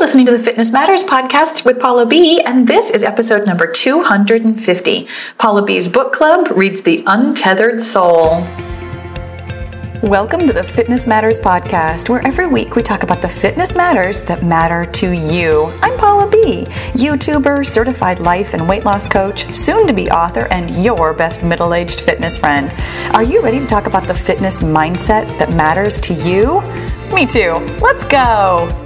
listening to the Fitness Matters podcast with Pahla B, and this is episode number 250. Pahla B's book club reads The Untethered Soul. Welcome to the Fitness Matters podcast, where every week we talk about the fitness matters that matter to you. I'm Pahla B, YouTuber, certified life and weight loss coach, soon to be author, and your best middle aged fitness friend. Are you ready to talk about the fitness mindset that matters to you? Me too. Let's go.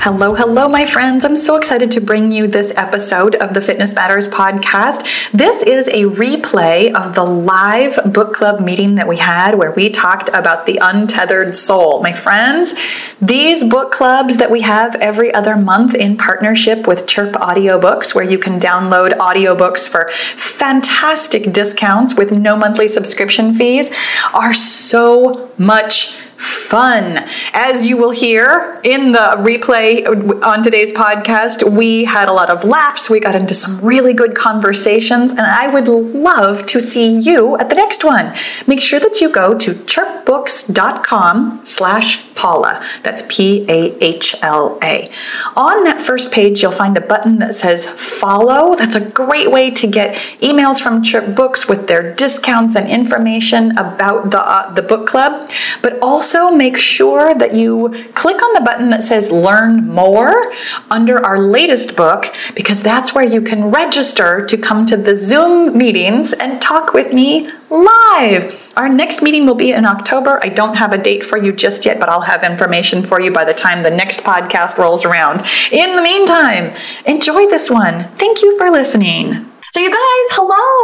Hello, hello, my friends. I'm so excited to bring you this episode of the Fitness Matters podcast. This is a replay of the live book club meeting that we had where we talked about the untethered soul. My friends, these book clubs that we have every other month in partnership with Chirp Audiobooks, where you can download audiobooks for fantastic discounts with no monthly subscription fees, are so much fun. As you will hear in the replay on today's podcast, we had a lot of laughs. We got into some really good conversations, and I would love to see you at the next one. Make sure that you go to chirpbooks.com slash Pahla. That's P-A-H-L-A. On that first page, you'll find a button that says follow. That's a great way to get emails from Chirp Books with their discounts and information about the, uh, the book club, but also also make sure that you click on the button that says Learn More under our latest book, because that's where you can register to come to the Zoom meetings and talk with me live. Our next meeting will be in October. I don't have a date for you just yet, but I'll have information for you by the time the next podcast rolls around. In the meantime, enjoy this one. Thank you for listening. So, you guys,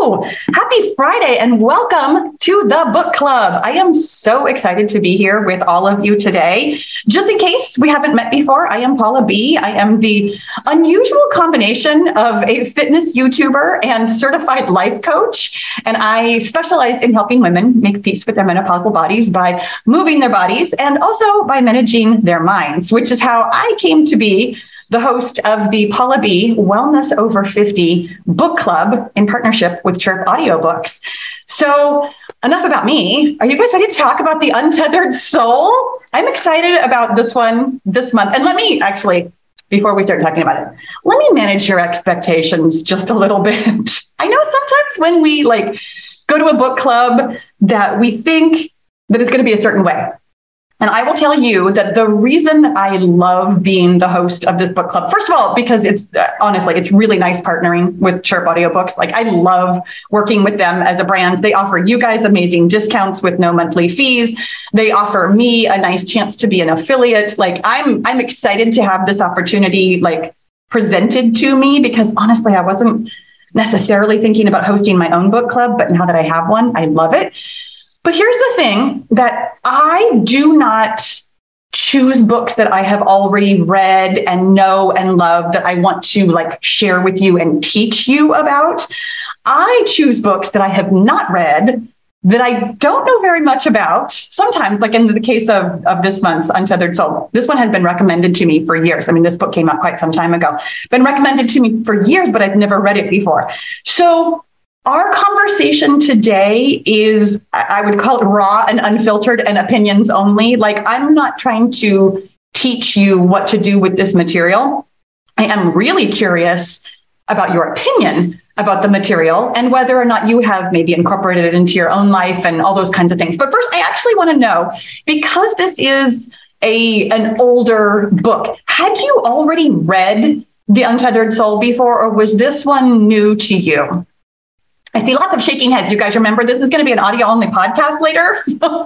Happy Friday and welcome to the book club. I am so excited to be here with all of you today. Just in case we haven't met before, I am Pahla B. I am the unusual combination of a fitness YouTuber and certified life coach. And I specialize in helping women make peace with their menopausal bodies by moving their bodies and also by managing their minds, which is how I came to be the host of the Pahla B Wellness Over 50 book club in partnership with Chirp Audiobooks. So, enough about me. Are you guys ready to talk about the untethered soul? I'm excited about this one this month. And let me actually, before we start talking about it, let me manage your expectations just a little bit. I know sometimes when we like go to a book club that we think that it's going to be a certain way. And I will tell you that the reason I love being the host of this book club, first of all, because it's uh, honestly, it's really nice partnering with Chirp Audiobooks. Like I love working with them as a brand. They offer you guys amazing discounts with no monthly fees. They offer me a nice chance to be an affiliate. Like I'm, I'm excited to have this opportunity like presented to me because honestly, I wasn't necessarily thinking about hosting my own book club, but now that I have one, I love it. But here's the thing that I do not choose books that I have already read and know and love that I want to like share with you and teach you about. I choose books that I have not read that I don't know very much about. Sometimes, like in the case of, of this month's Untethered Soul, this one has been recommended to me for years. I mean, this book came out quite some time ago, been recommended to me for years, but I've never read it before. So our conversation today is, I would call it raw and unfiltered and opinions only. Like, I'm not trying to teach you what to do with this material. I am really curious about your opinion about the material and whether or not you have maybe incorporated it into your own life and all those kinds of things. But first, I actually want to know because this is a an older book, had you already read The Untethered Soul before, or was this one new to you? I see lots of shaking heads. You guys remember this is going to be an audio only podcast later. So.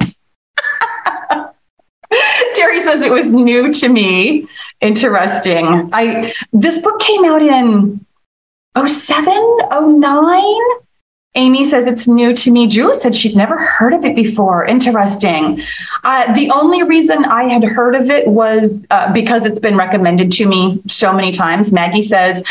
Terry says it was new to me. Interesting. I this book came out in 07, 09. Amy says it's new to me. Julie said she'd never heard of it before. Interesting. Uh, the only reason I had heard of it was uh, because it's been recommended to me so many times. Maggie says,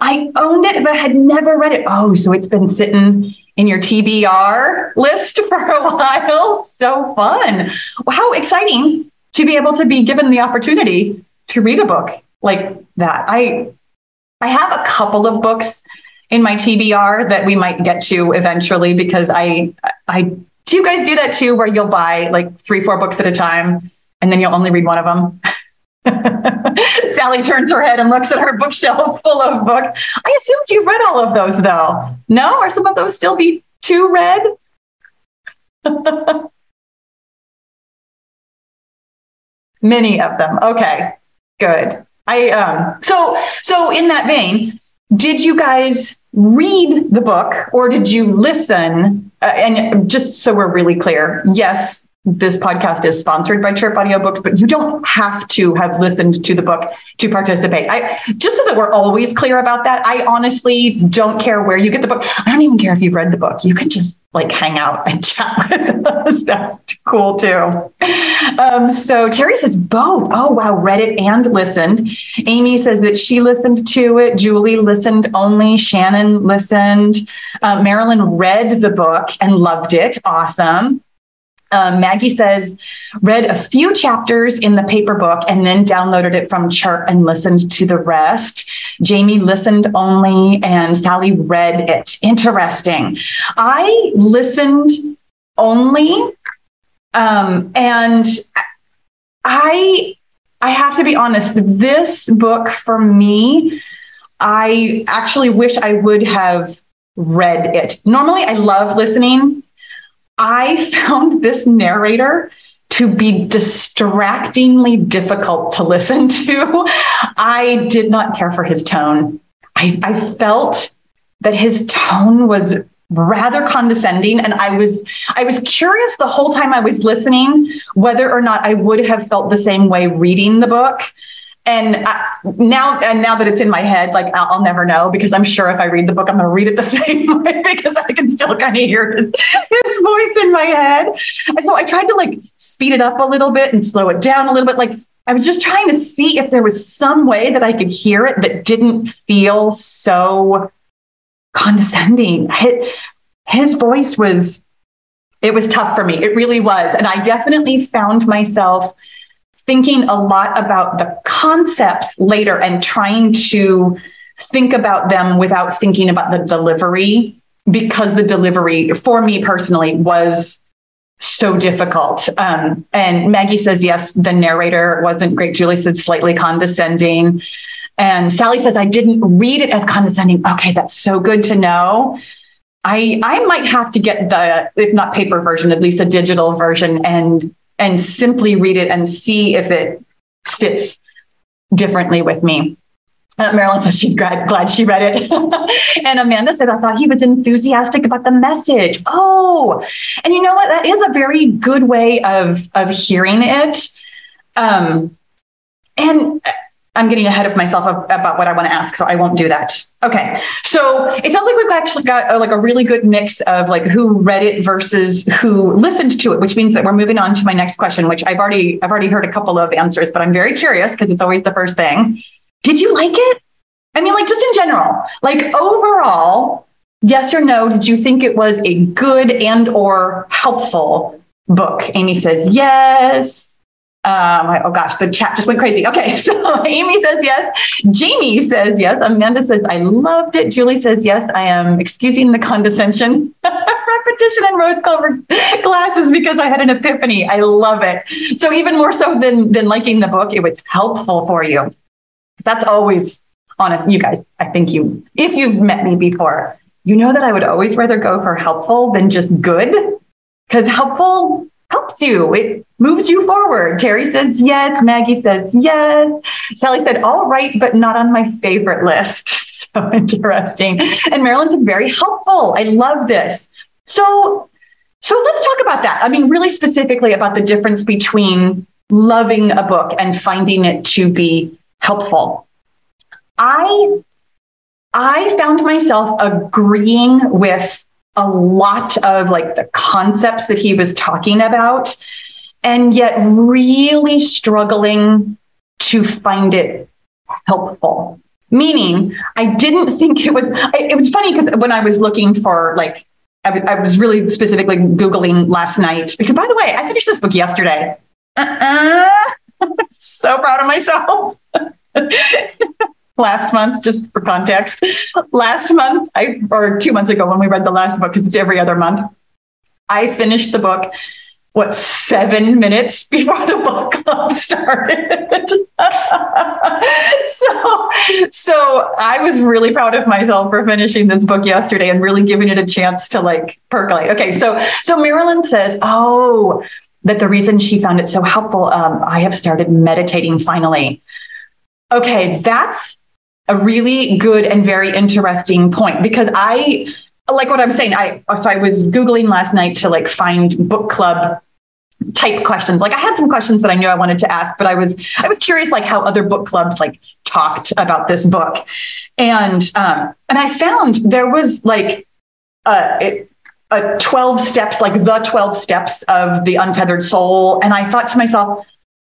I owned it, but had never read it. Oh, so it's been sitting in your TBR list for a while. So fun. How exciting to be able to be given the opportunity to read a book like that. I I have a couple of books in my TBR that we might get to eventually because I I do you guys do that too where you'll buy like three four books at a time and then you'll only read one of them Sally turns her head and looks at her bookshelf full of books. I assumed you read all of those, though. No? Are some of those still be too read? Many of them. Okay, good. I um so so in that vein, did you guys read the book or did you listen? Uh, and just so we're really clear, yes, this podcast is sponsored by Chirp Audiobooks, but you don't have to have listened to the book to participate. I just so that we're always clear about that. I honestly don't care where you get the book. I don't even care if you've read the book. You can just like hang out and chat with us. That's cool too. Um, so Terry says both. Oh wow, read it and listened. Amy says that she listened to it. Julie listened only. Shannon listened. Uh, Marilyn read the book and loved it. Awesome. Um, Maggie says, read a few chapters in the paper book and then downloaded it from Chirp and listened to the rest. Jamie listened only and Sally read it. Interesting. I listened only. Um, and I, I have to be honest, this book for me, I actually wish I would have read it. Normally, I love listening I found this narrator to be distractingly difficult to listen to. I did not care for his tone. I, I felt that his tone was rather condescending and i was i was curious the whole time i was listening whether or not i would have felt the same way reading the book and I, now and now that it's in my head like I'll, I'll, never know because i'm sure if i read the book i'm going to read it the same way because i can still kind of hear his, his voice in my head. And so i tried to like speed it up a little bit and slow it down a little bit. Like i was just trying to see if there was some way that i could hear it that didn't feel so condescending. His, his voice was it was tough for me. It really was. And i definitely found myself thinking a lot about the concepts later and trying to think about them without thinking about the delivery because the delivery for me personally was so difficult. Um, and Maggie says, yes, the narrator wasn't great. Julie said slightly condescending. And Sally says, I didn't read it as condescending. Okay, that's so good to know. I I might have to get the, if not paper version, at least a digital version and and simply read it and see if it sits differently with me. Uh, Marilyn says she's glad, glad she read it. and Amanda said, I thought he was enthusiastic about the message. Oh, and you know what? That is a very good way of, of hearing it. Um, and I'm getting ahead of myself about what I want to ask, so I won't do that. Okay, so it sounds like we've actually got a, like a really good mix of like who read it versus who listened to it, which means that we're moving on to my next question, which I've already I've already heard a couple of answers, but I'm very curious because it's always the first thing. Did you like it? I mean, like just in general, like overall, yes or no? Did you think it was a good and or helpful book? Amy says yes. Um, oh gosh, the chat just went crazy. Okay, so Amy says yes. Jamie says yes. Amanda says, I loved it. Julie says yes. I am excusing the condescension, repetition, and rose colored glasses because I had an epiphany. I love it. So even more so than than liking the book, it was helpful for you. That's always honest. You guys, I think you, if you've met me before, you know that I would always rather go for helpful than just good because helpful helps you. It moves you forward. Terry says yes. Maggie says yes. Sally said, all right, but not on my favorite list. so interesting. And Marilyn very helpful. I love this. So, so let's talk about that. I mean, really specifically about the difference between loving a book and finding it to be helpful. I I found myself agreeing with a lot of like the concepts that he was talking about and yet really struggling to find it helpful. Meaning i didn't think it was it was funny because when i was looking for like I, was really specifically googling last night because by the way i finished this book yesterday. Uh-uh. so proud of myself last month, just for context. Last month, I or two months ago when we read the last book, because it's every other month, I finished the book what seven minutes before the book club started. so, so I was really proud of myself for finishing this book yesterday and really giving it a chance to like percolate. Okay, so so Marilyn says, oh, that the reason she found it so helpful, um, I have started meditating finally. Okay, that's a really good and very interesting point because I like what I'm saying. I so I was googling last night to like find book club type questions. Like I had some questions that I knew I wanted to ask, but I was I was curious like how other book clubs like talked about this book, and um, and I found there was like a, a twelve steps like the twelve steps of the untethered soul, and I thought to myself,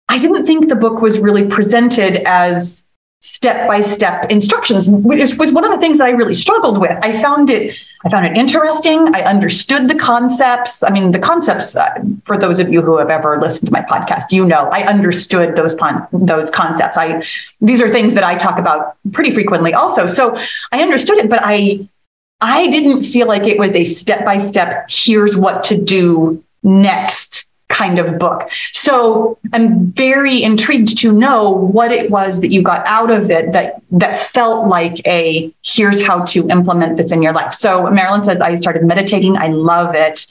I didn't think the book was really presented as step by step instructions, which was one of the things that I really struggled with. I found it I found it interesting. I understood the concepts. I mean, the concepts uh, for those of you who have ever listened to my podcast, you know, I understood those pon- those concepts. I these are things that I talk about pretty frequently also. So I understood it, but I I didn't feel like it was a step by step here's what to do next kind of book. So I'm very intrigued to know what it was that you got out of it that that felt like a here's how to implement this in your life. So Marilyn says I started meditating. I love it.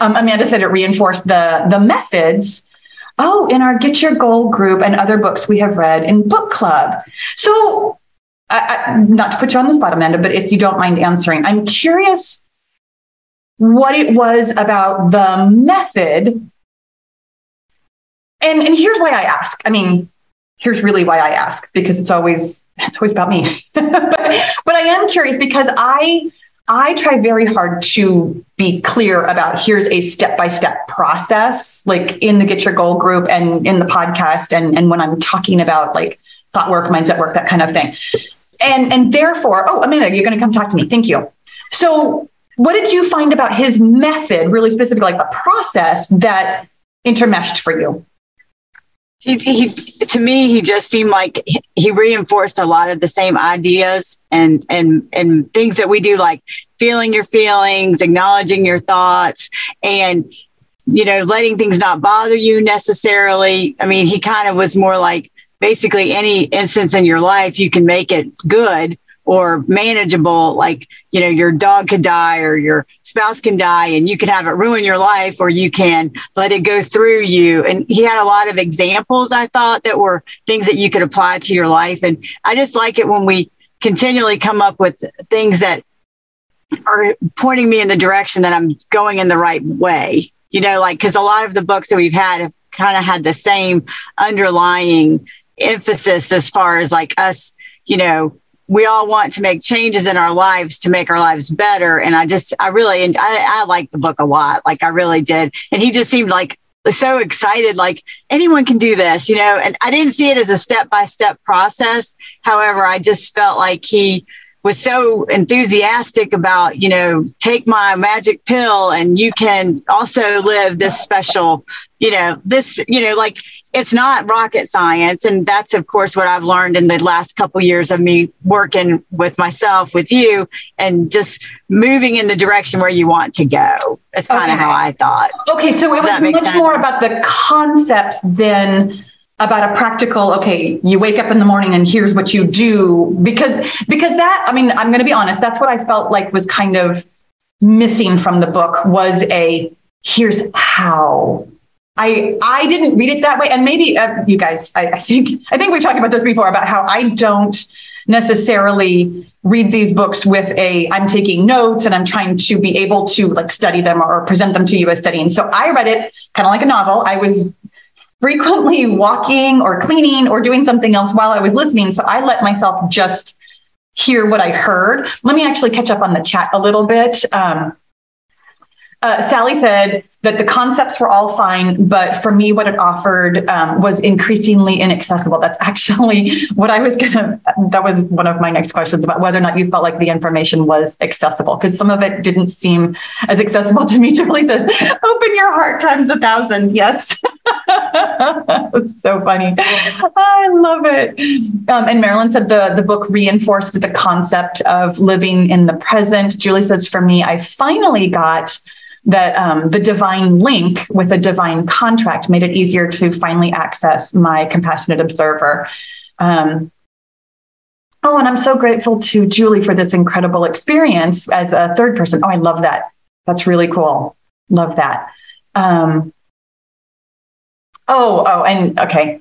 Um, Amanda said it reinforced the the methods. Oh, in our Get Your Goal group and other books we have read in book club. So, I, I, not to put you on the spot, Amanda, but if you don't mind answering, I'm curious what it was about the method and and here's why I ask. I mean, here's really why I ask because it's always it's always about me. but, but I am curious because I I try very hard to be clear about here's a step by step process, like in the Get Your Goal group and in the podcast, and and when I'm talking about like thought work, mindset work, that kind of thing. And and therefore, oh Amanda, you're going to come talk to me. Thank you. So, what did you find about his method, really specific, like the process that intermeshed for you? He, he, to me, he just seemed like he reinforced a lot of the same ideas and and and things that we do, like feeling your feelings, acknowledging your thoughts, and you know, letting things not bother you necessarily. I mean, he kind of was more like basically any instance in your life you can make it good or manageable like you know your dog could die or your spouse can die and you can have it ruin your life or you can let it go through you. And he had a lot of examples i thought that were things that you could apply to your life. And i just like it when we continually come up with things that are pointing me in the direction that i'm going in the right way. You know like because a lot of the books that we've had have kind of had the same underlying emphasis as far as like us you know we all want to make changes in our lives to make our lives better. And I just, I really, and I, I like the book a lot. Like I really did. And he just seemed like so excited, like anyone can do this, you know, and I didn't see it as a step by step process. However, I just felt like he was so enthusiastic about, you know, take my magic pill and you can also live this special, you know, this, you know, like it's not rocket science. And that's, of course, what I've learned in the last couple years of me working with myself, with you, and just moving in the direction where you want to go. That's kind okay. of how I thought. Okay. So it Does was much sense? more about the concepts than about a practical okay you wake up in the morning and here's what you do because because that i mean i'm going to be honest that's what i felt like was kind of missing from the book was a here's how i i didn't read it that way and maybe uh, you guys I, I think i think we talked about this before about how i don't necessarily read these books with a i'm taking notes and i'm trying to be able to like study them or present them to you as studying so i read it kind of like a novel i was frequently walking or cleaning or doing something else while I was listening. So I let myself just hear what I heard. Let me actually catch up on the chat a little bit. Um, uh, Sally said that the concepts were all fine, but for me, what it offered um, was increasingly inaccessible. That's actually what I was gonna. That was one of my next questions about whether or not you felt like the information was accessible, because some of it didn't seem as accessible to me. Julie says, "Open your heart times a thousand. Yes, it's so funny. I love it. Um, and Marilyn said the the book reinforced the concept of living in the present. Julie says, for me, I finally got that um, the divine link with a divine contract made it easier to finally access my compassionate observer. Um, oh, and I'm so grateful to Julie for this incredible experience as a third person. Oh, I love that. That's really cool. Love that. Um, oh, oh, and okay.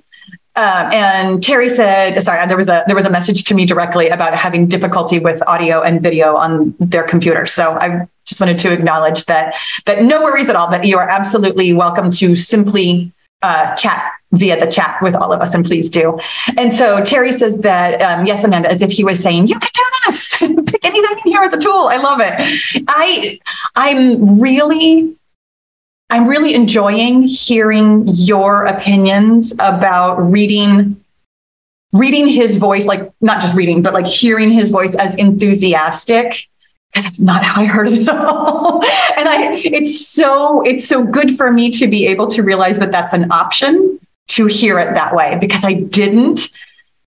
Um, and Terry said, sorry, there was a there was a message to me directly about having difficulty with audio and video on their computer. So I just wanted to acknowledge that that no worries at all. That you are absolutely welcome to simply uh, chat via the chat with all of us, and please do. And so Terry says that um, yes, Amanda, as if he was saying, "You can do this. Pick anything in here as a tool." I love it. I I'm really I'm really enjoying hearing your opinions about reading reading his voice, like not just reading, but like hearing his voice as enthusiastic. Because that's not how I heard it at all. and I it's so it's so good for me to be able to realize that that's an option to hear it that way because I didn't.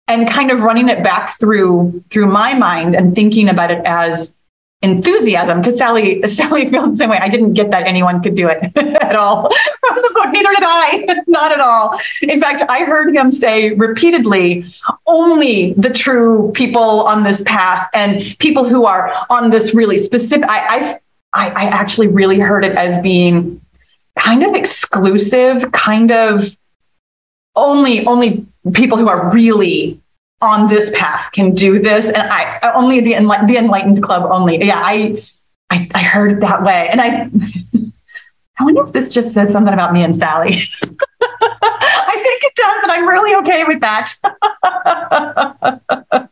And kind of running it back through through my mind and thinking about it as enthusiasm because Sally Sally feels the same way. I didn't get that anyone could do it at all from the book. Neither did I. Not at all. In fact, I heard him say repeatedly, only the true people on this path and people who are on this really specific. I I I actually really heard it as being kind of exclusive, kind of only only people who are really on this path can do this. And i only the enlightened the enlightened club only. Yeah i i, I heard it that way. And i i wonder if this just says something about me and sally. I think it does and i'm really okay with that.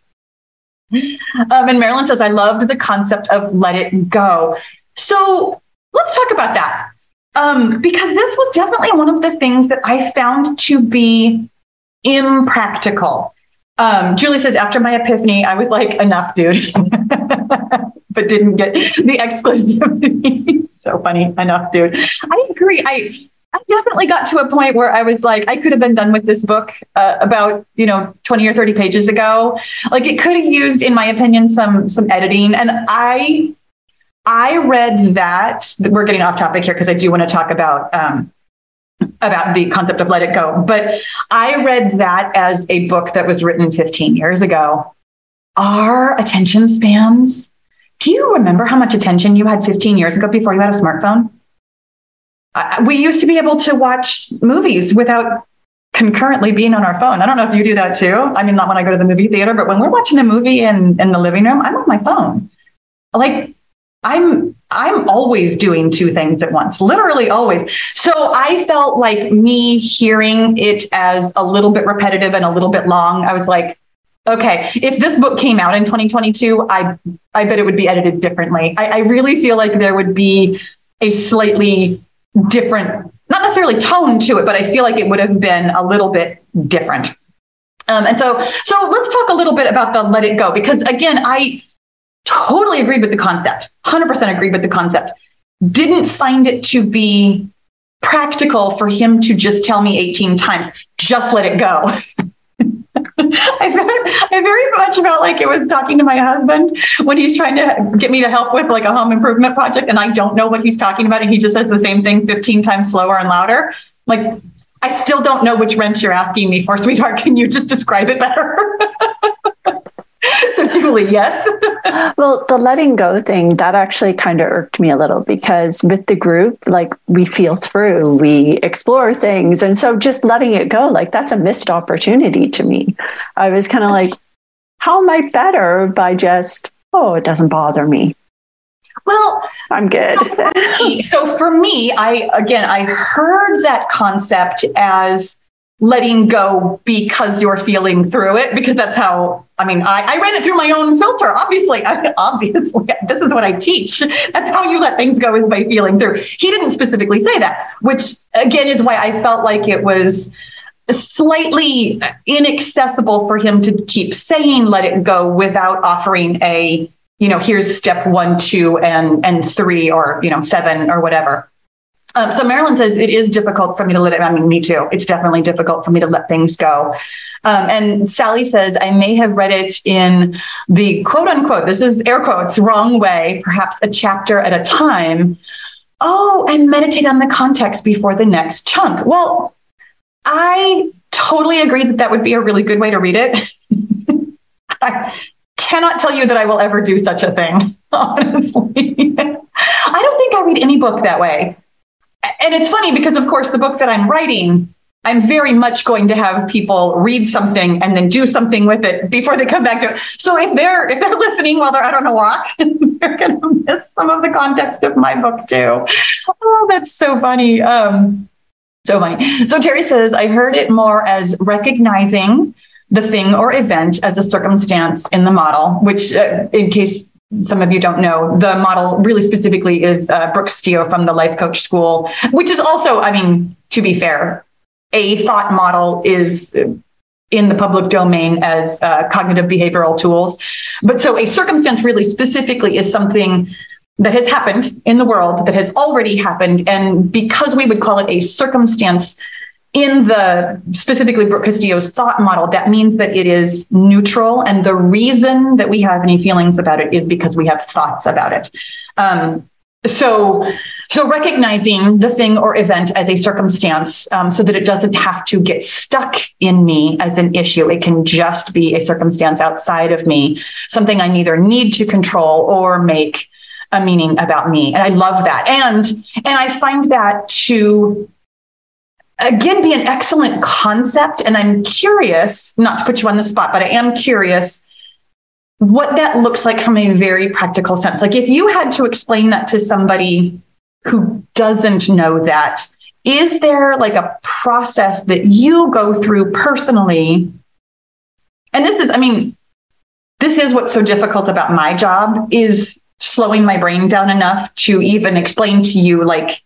Um, and marilyn says i loved the concept of let it go. So let's talk about that. Um, because this was definitely one of the things that i found to be impractical um, Julie says, after my epiphany, I was like, enough, dude, but didn't get the exclusivity. so funny, enough, dude. I agree. I, I definitely got to a point where I was like, I could have been done with this book uh, about, you know, 20 or 30 pages ago. Like it could have used, in my opinion, some, some editing. And I, I read that we're getting off topic here because I do want to talk about um, about the concept of let it go. But I read that as a book that was written 15 years ago. Our attention spans. Do you remember how much attention you had 15 years ago before you had a smartphone? Uh, we used to be able to watch movies without concurrently being on our phone. I don't know if you do that too. I mean, not when I go to the movie theater, but when we're watching a movie in, in the living room, I'm on my phone. Like I'm I'm always doing two things at once, literally always. So I felt like me hearing it as a little bit repetitive and a little bit long, I was like, okay, if this book came out in 2022, I I bet it would be edited differently. I, I really feel like there would be a slightly different, not necessarily tone to it, but I feel like it would have been a little bit different. Um, and so, so let's talk a little bit about the let it go because again, I totally agreed with the concept, 100% agreed with the concept. Didn't find it to be practical for him to just tell me 18 times, just let it go. I very, I very much felt like it was talking to my husband when he's trying to get me to help with like a home improvement project and I don't know what he's talking about and he just says the same thing 15 times slower and louder. Like, I still don't know which wrench you're asking me for, sweetheart. Can you just describe it better? so Julie, yes. well, the letting go thing that actually kind of irked me a little because with the group, like we feel through, we explore things, and so just letting it go, like that's a missed opportunity to me. I was kind of like, how am I better by just oh, it doesn't bother me. Well, I'm good. so, for me, so for me, I again, I heard that concept as letting go because you're feeling through it because that's how i mean i, I ran it through my own filter obviously. I, obviously this is what i teach. That's how you let things go is by feeling through. He didn't specifically say that which again is why i felt like it was slightly inaccessible for him to keep saying let it go without offering a you know here's step one two and and three or you know seven or whatever um, so Marilyn says it is difficult for me to let it. I mean, me too. It's definitely difficult for me to let things go. Um, and Sally says I may have read it in the quote unquote. This is air quotes wrong way, perhaps a chapter at a time. oh, and meditate on the context before the next chunk. Well, I totally agree that that would be a really good way to read it. I cannot tell you that I will ever do such a thing, honestly. I don't think I read any book that way. And it's funny because, of course, the book that I'm writing, I'm very much going to have people read something and then do something with it before they come back to it. So if they're if they're listening while they're out on a walk, they're going to miss some of the context of my book too. Oh, that's so funny. Um, so funny. So Terry says, I heard it more as recognizing the thing or event as a circumstance in the model, which, uh, in case some of you don't know, the model really specifically is uh, Brooke Castillo from the Life Coach School, which is also, I mean, to be fair, a thought model is in the public domain as uh, cognitive behavioral tools. But so a circumstance really specifically is something that has happened in the world that has already happened. And because we would call it a circumstance in the specifically Brooke Castillo's thought model, that means that it is neutral. And the reason that we have any feelings about it is because we have thoughts about it. Um, so, so recognizing the thing or event as a circumstance um, so that it doesn't have to get stuck in me as an issue. It can just be a circumstance outside of me, something I neither need to control or make a meaning about me. And I love that. And, and I find that to again be an excellent concept. And I'm curious, not to put you on the spot, but I am curious what that looks like from a very practical sense. Like if you had to explain that to somebody who doesn't know that, is there like a process that you go through personally? And this is, I mean, this is what's so difficult about my job is slowing my brain down enough to even explain to you like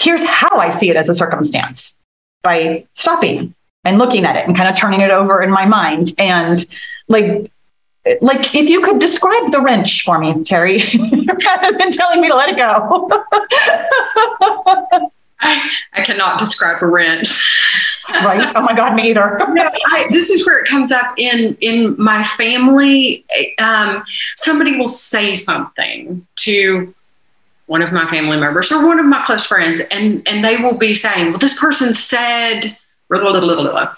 here's how I see it as a circumstance by stopping and looking at it and kind of turning it over in my mind. And like like if you could describe the wrench for me terry rather than telling me to let it go. I, I cannot describe a wrench. Right? Oh my god me either. No, I, this is where it comes up in in my family. Um, somebody will say something to one of my family members or one of my close friends, and and they will be saying, "Well, this person said," blah, blah, blah,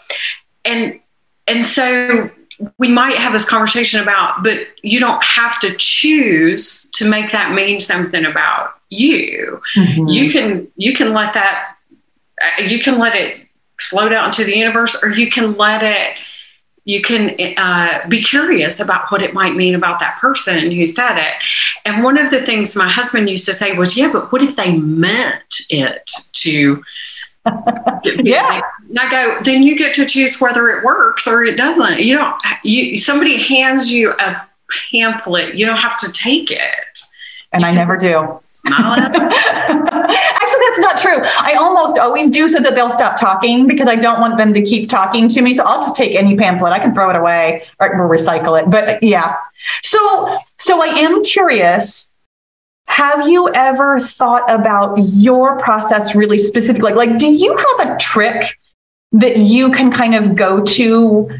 and and so we might have this conversation about, but you don't have to choose to make that mean something about you. Mm-hmm. You can you can let that you can let it float out into the universe, or you can let it you can uh, be curious about what it might mean about that person who said it. And one of the things my husband used to say was, "Yeah, but what if they meant it to?" yeah. And I go, then you get to choose whether it works or it doesn't. You don't. You somebody hands you a pamphlet, you don't have to take it and I never do. Actually, that's not true. I almost always do so that they'll stop talking because I don't want them to keep talking to me. So I'll just take any pamphlet. I can throw it away or recycle it. But yeah. So so I am curious. Have you ever thought about your process really specifically? Like, like do you have a trick that you can kind of go to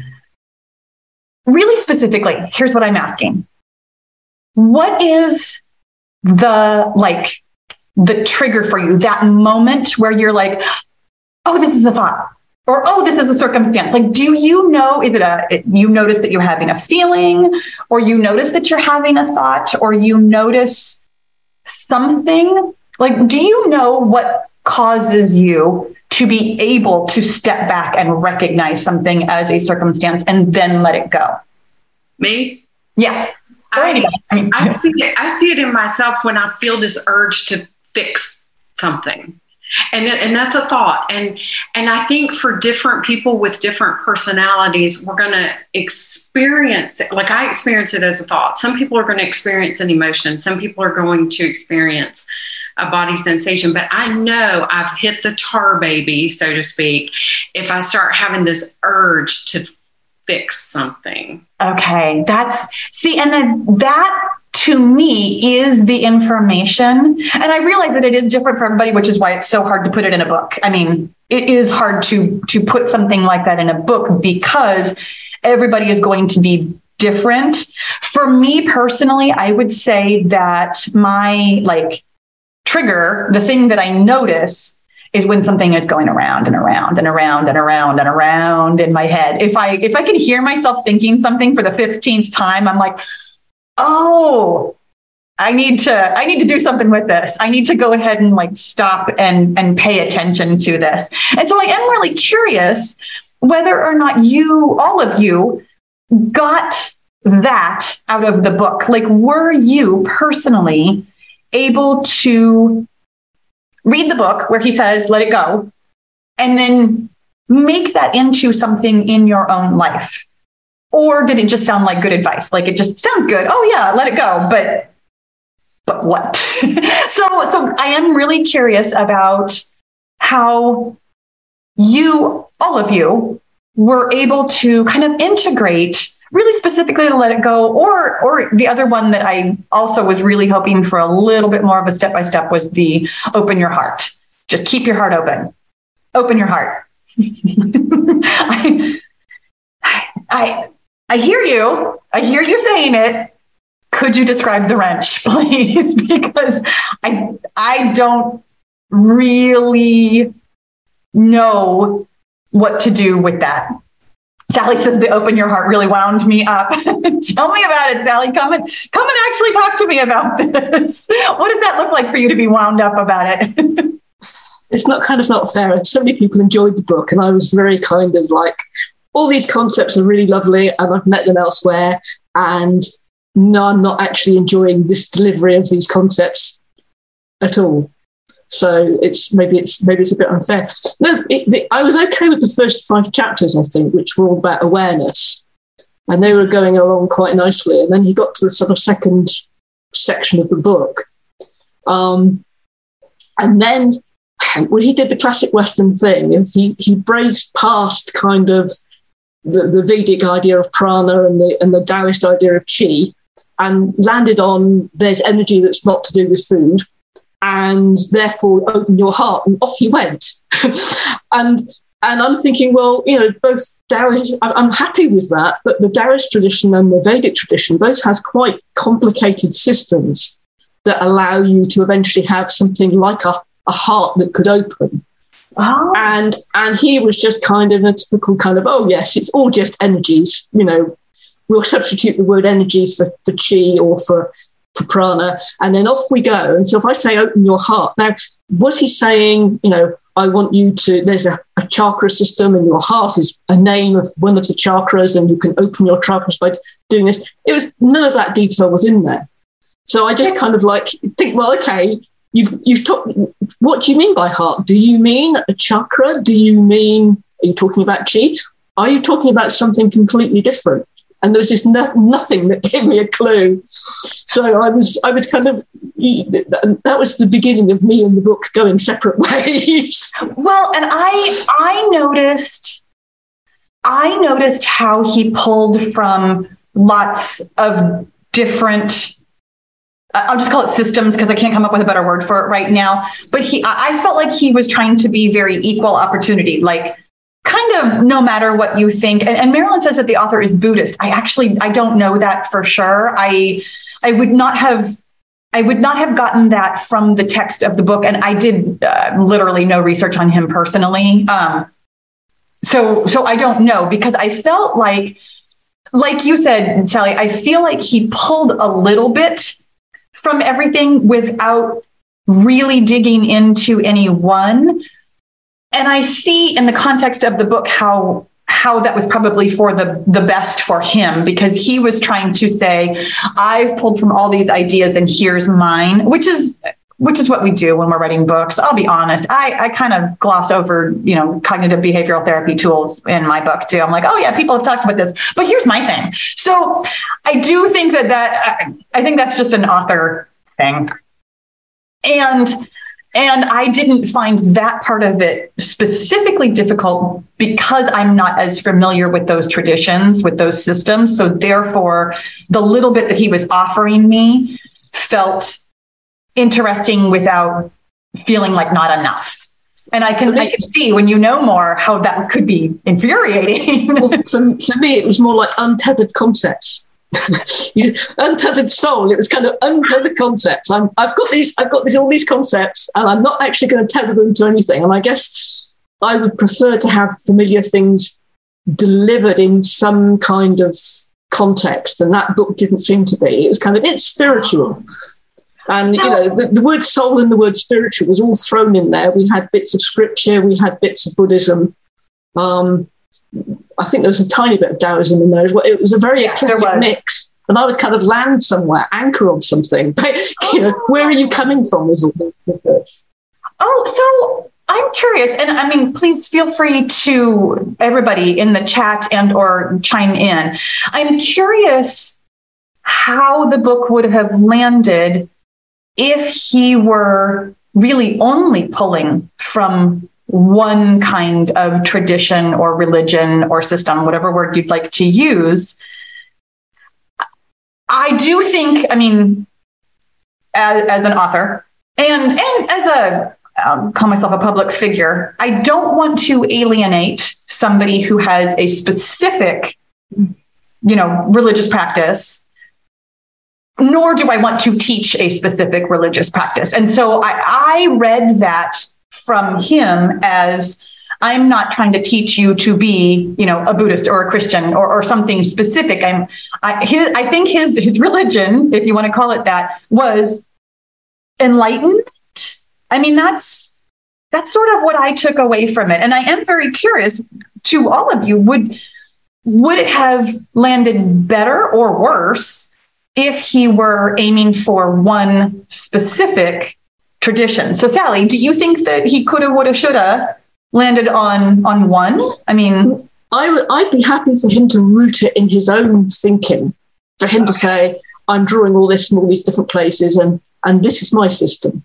really specifically? Here's what I'm asking. What is the like the trigger for you, that moment where you're like, oh, this is a thought, or oh, this is a circumstance. Like, do you know, is it a, you notice that you're having a feeling, or you notice that you're having a thought, or you notice something? Like, do you know what causes you to be able to step back and recognize something as a circumstance and then let it go? Me? Yeah. I, I see it. I see it in myself when I feel this urge to fix something, and and that's a thought. And and I think for different people with different personalities, we're going to experience it. Like I experience it as a thought. Some people are going to experience an emotion. Some people are going to experience a body sensation. But I know I've hit the tar baby, so to speak, if I start having this urge to fix something. Okay, that's see, and then that to me is the information. And I realize that it is different for everybody, which is why it's so hard to put it in a book. I mean, it is hard to to put something like that in a book because everybody is going to be different. For me personally, I would say that my like trigger, the thing that I notice is when something is going around and around and around and around and around in my head. If I if I can hear myself thinking something for the 15th time, I'm like, "Oh, I need to I need to do something with this. I need to go ahead and like stop and and pay attention to this." And so I am really curious whether or not you all of you got that out of the book. Like were you personally able to read the book where he says, let it go, and then make that into something in your own life? Or did it just sound like good advice? Like it just sounds good. Oh yeah, let it go. But but what? so so I am really curious about how you, all of you, were able to kind of integrate really specifically to let it go or or the other one that i also was really hoping for a little bit more of a step by step was the open your heart. Just keep your heart open. Open your heart. I, I i hear you. I hear you saying it. Could you describe the wrench please? Because i i don't really know what to do with that Sally says the open your heart really wound me up. Tell me about it, Sally. Come and come and actually talk to me about this. what did that look like for you to be wound up about it? it's not kind of not fair. So many people enjoyed the book, and I was very kind of like, all these concepts are really lovely, and I've met them elsewhere, and no, I'm not actually enjoying this delivery of these concepts at all. So it's maybe it's maybe it's a bit unfair. No, it, the, I was okay with the first five chapters, I think, which were all about awareness, and they were going along quite nicely. And then he got to the sort of second section of the book, um, and then when he did the classic Western thing, he he brazed past kind of the, the Vedic idea of prana and the and the Taoist idea of chi, and landed on there's energy that's not to do with food and therefore open your heart. And off he went. and and I'm thinking, well, you know, both Taoist, I'm happy with that, but the Taoist tradition and the Vedic tradition both has quite complicated systems that allow you to eventually have something like a, a heart that could open. Oh. And and he was just kind of a typical kind of, oh yes, it's all just energies, you know. We'll substitute the word energy for, for chi or for for prana, and then off we go. And so if I say open your heart, now was he saying, you know, I want you to, there's a, a, chakra system and your heart is a name of one of the chakras and you can open your chakras by doing this. It was none of that detail was in there. So I just kind of like think, well, okay, you've, you've talked, what do you mean by heart? Do you mean a chakra? Do you mean, are you talking about chi? Are you talking about something completely different? And there was just no, nothing that gave me a clue. So I was, I was kind of, that was the beginning of me and the book going separate ways. Well, and I, I noticed, I noticed how he pulled from lots of different I'll just call it systems because I can't come up with a better word for it right now. But he, I felt like he was trying to be very equal opportunity. Like kind of no matter what you think. And, and marilyn says that the author is buddhist. I actually i don't know that for sure. I i would not have I would not have gotten that from the text of the book, and I did uh, literally no research on him personally. Um, so, so I don't know because I felt like, like you said, Sally, I feel like he pulled a little bit from everything without really digging into any one and I see in the context of the book how how that was probably for the the best for him because he was trying to say I've pulled from all these ideas and here's mine which is which is what we do when we're writing books. I'll be honest I I kind of gloss over you know cognitive behavioral therapy tools in my book too. I'm like oh yeah people have talked about this but here's my thing. So I do think that that I think that's just an author thing. And and I didn't find that part of it specifically difficult because I'm not as familiar with those traditions, with those systems. So, therefore, the little bit that he was offering me felt interesting without feeling like not enough. And I can, I can see when you know more how that could be infuriating. well, for, for me, it was more like untethered concepts. Untethered soul. It was kind of untethered concepts. I'm, I've got these. I've got these all these concepts, and I'm not actually going to tether them to anything. And I guess I would prefer to have familiar things delivered in some kind of context, and that book didn't seem to be. It was kind of it's spiritual. And you know, the, the, word soul and the word spiritual was all thrown in there. We had bits of scripture, we had bits of Buddhism. Um, I think there was a tiny bit of Taoism in there as well. It was a very yeah, eclectic mix. And I would kind of land somewhere, anchor on something. you know, where are you coming from with, with this? Oh, so I'm curious, and I mean, please feel free to everybody in the chat and or chime in. I'm curious how the book would have landed if he were really only pulling from one kind of tradition or religion or system, whatever word you'd like to use. I do think, I mean, as, as an author and, and as a um, call myself a public figure, I don't want to alienate somebody who has a specific, you know, religious practice nor do I want to teach a specific religious practice. And so I, I read that from him as I'm not trying to teach you to be, you know, a Buddhist or a Christian or, or something specific. I'm, I, his, I think his his religion, if you want to call it that, was enlightened. I mean, that's that's sort of what I took away from it, and I am very curious to all of you. Would would it have landed better or worse if he were aiming for one specific tradition. So, Sally, do you think that he coulda, woulda, shoulda landed on on one? I mean, I would. I'd be happy for him to root it in his own thinking. For him okay. to say, "I'm drawing all this from all these different places, and and this is my system,"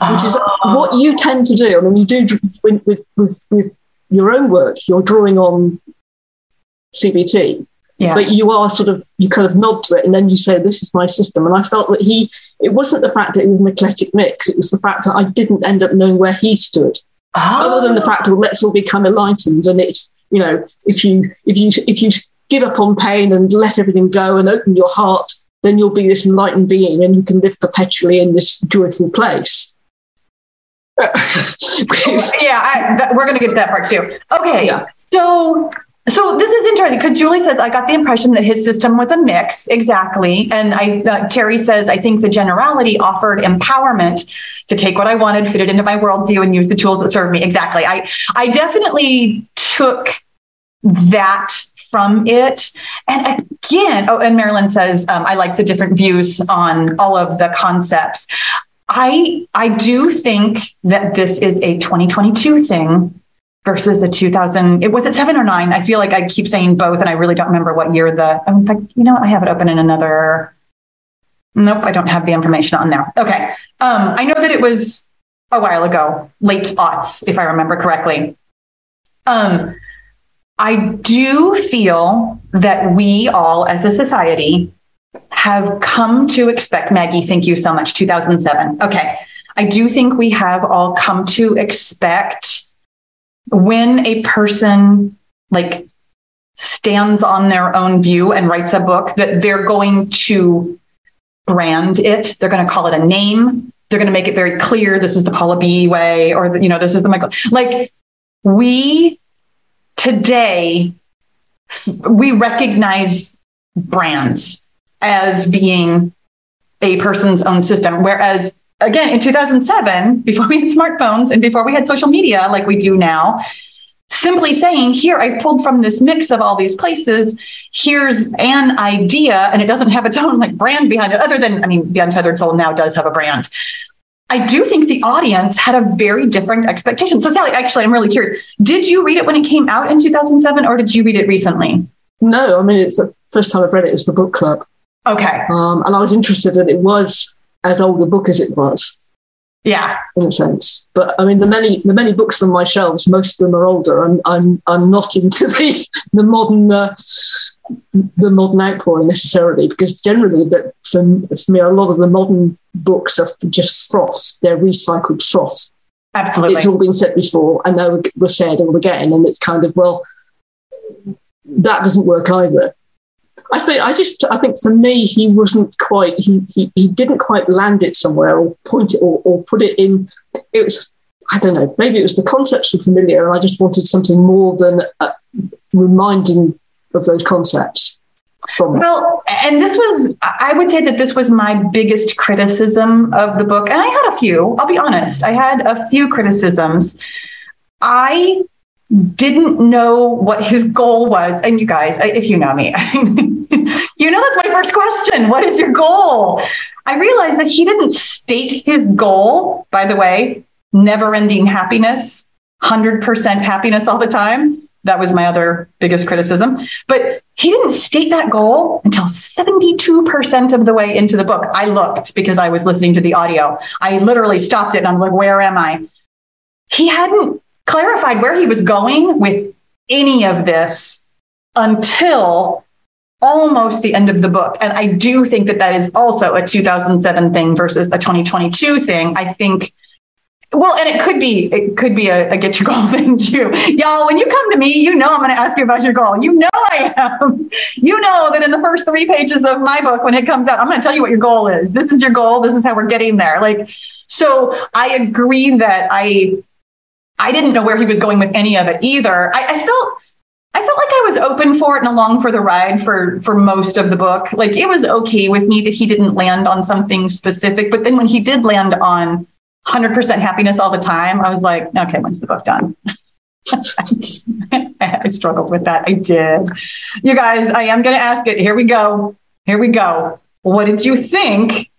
oh. which is ah. what you tend to do. I mean, you do with with with your own work. You're drawing on CBT, yeah. But you are sort of, you kind of nod to it and then you say, this is my system. And I felt that he, it wasn't the fact that it was an eclectic mix, it was the fact that I didn't end up knowing where he stood. Oh. Other than the ah. fact that let's all become enlightened. And it's, you know, if you, if you, if you give up on pain and let everything go and open your heart, then you'll be this enlightened being and you can live perpetually in this joyful place. yeah, I, that, we're going to get to that part too. Okay, yeah. so so this is interesting because Julie says I got the impression that his system was a mix, exactly. And I uh, Terry says I think the generality offered empowerment to take what I wanted, fit it into my worldview, and use the tools that serve me. Exactly. I I definitely took that from it. And again, oh, and Marilyn says um, I like the different views on all of the concepts. I I do think that this is a 2022 thing versus the 2000 it was it seven or nine? I feel like i keep saying both and i really don't remember what year the in fact you know i have it open in another nope i don't have the information on there. Okay um, i know that it was a while ago late aughts if i remember correctly. Um, i do feel that we all as a society have come to expect maggie thank you so much 2007 okay i do think we have all come to expect when a person like stands on their own view and writes a book that they're going to brand it. They're going to call it a name. They're going to make it very clear this is the Pahla B way or you know this is the michael like we today we recognize brands as being a person's own system whereas again, in 2007, before we had smartphones and before we had social media like we do now, simply saying, Here, I've pulled from this mix of all these places. Here's an idea, and it doesn't have its own like brand behind it, other than, I mean, The Untethered Soul now does have a brand. I do think the audience had a very different expectation. So, Sally, actually, I'm really curious. Did you read it when it came out in 2007, or did you read it recently? No, I mean, it's the first time I've read it. It's for book club. Okay. Um, and I was interested that it was as old a book as it was. Yeah, in a sense. But I mean, the many the many books on my shelves, most of them are older. I'm I'm I'm not into the the modern uh, the modern outpouring necessarily because generally that for, for me a lot of the modern books are just froth. They're recycled froth. Absolutely, it's all been said before, and now we're said all again, and it's kind of well that doesn't work either. I suppose I just I think for me he wasn't quite he he, he didn't quite land it somewhere or point it or, or put it in. It was I don't know maybe it was the concepts were familiar and I just wanted something more than uh, reminding of those concepts. Well, and this was, I would say that this was my biggest criticism of the book. And I had a few, I'll be honest, I had a few criticisms. I didn't know what his goal was. And you guys, if you know me, you know that's my first question. What is your goal? I realized that he didn't state his goal, by the way, never ending happiness, 100% happiness all the time. That was my other biggest criticism. But he didn't state that goal until 72% of the way into the book. I looked because I was listening to the audio. I literally stopped it and I'm like, where am I? He hadn't clarified where he was going with any of this until almost the end of the book. And I do think that that is also a 2007 thing versus a 2022 thing. I think well, and it could be it could be a, a, get your goal thing too, y'all. When you come to me, you know I'm going to ask you about your goal. You know I am. You know that in the first three pages of my book, when it comes out, I'm going to tell you what your goal is. This is your goal. This is how we're getting there. Like, so I agree that I I didn't know where he was going with any of it either. I, I felt I felt like I was open for it and along for the ride for for most of the book. Like it was okay with me that he didn't land on something specific, but then when he did land on 100% happiness all the time, I was like, okay, when's the book done? I struggled with that. I did. You guys, I am going to ask it. Here we go. Here we go. What did you think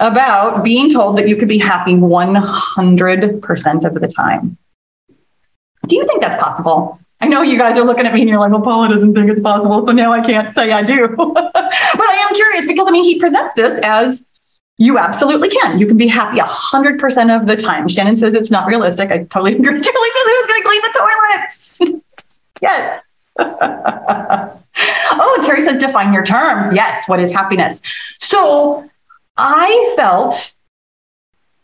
about being told that you could be happy 100% of the time? Do you think that's possible? I know you guys are looking at me and you're like, well, Pahla doesn't think it's possible. So now I can't say I do. but I am curious because, I mean, he presents this as you absolutely can. You can be happy 100% of the time. Shannon says it's not realistic. I totally agree. Julie says who's going to clean the toilets? yes. oh, Terry says define your terms. Yes. What is happiness? So I felt,